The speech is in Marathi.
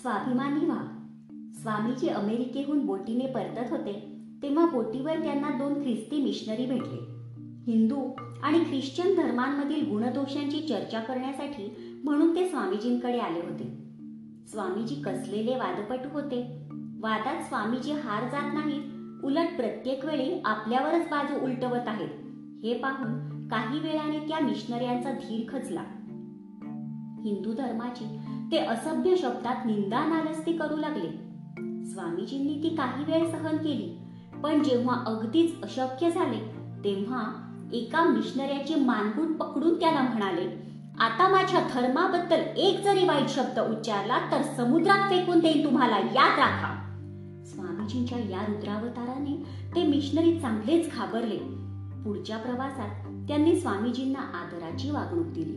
स्वाभिमानी व्हा. स्वामीजी अमेरिकेहून बोटीने परतत होते तेव्हा बोटीवर त्यांना दोन ख्रिस्ती मिशनरी भेटले. हिंदू आणि ख्रिश्चन धर्मांमधील गुणदोषांची चर्चा करण्यासाठी म्हणून ते स्वामीजींकडे आले होते. स्वामीजी कसलेले वादपटू होते? वादात स्वामीजी हार जात नाहीत उलट प्रत्येक वेळी आपल्यावरच बाजू उलटवत आहेत. हे पाहून काही वेळाने त्या मिशनऱ्यांचा धीर खचला. हिंदू धर्माची ते असभ्य शब्दात निंदा नालस्ती करू लागले. स्वामीजींनी ती काही वेळ सहन केली पण जेव्हा अगदीच अशक्य झाले तेव्हा एका मिशनऱ्याचे मानगूट पकडून त्याला म्हणाले आता माझ्या धर्माबद्दल एक जरी वाईट शब्द उच्चारला तर समुद्रात फेकून देईन तुम्हाला याद राखा. स्वामीजींच्या या रुद्रावताराने ते मिशनरी चांगलेच घाबरले. पुढच्या प्रवासात त्यांनी स्वामीजींना आदराची वागणूक दिली.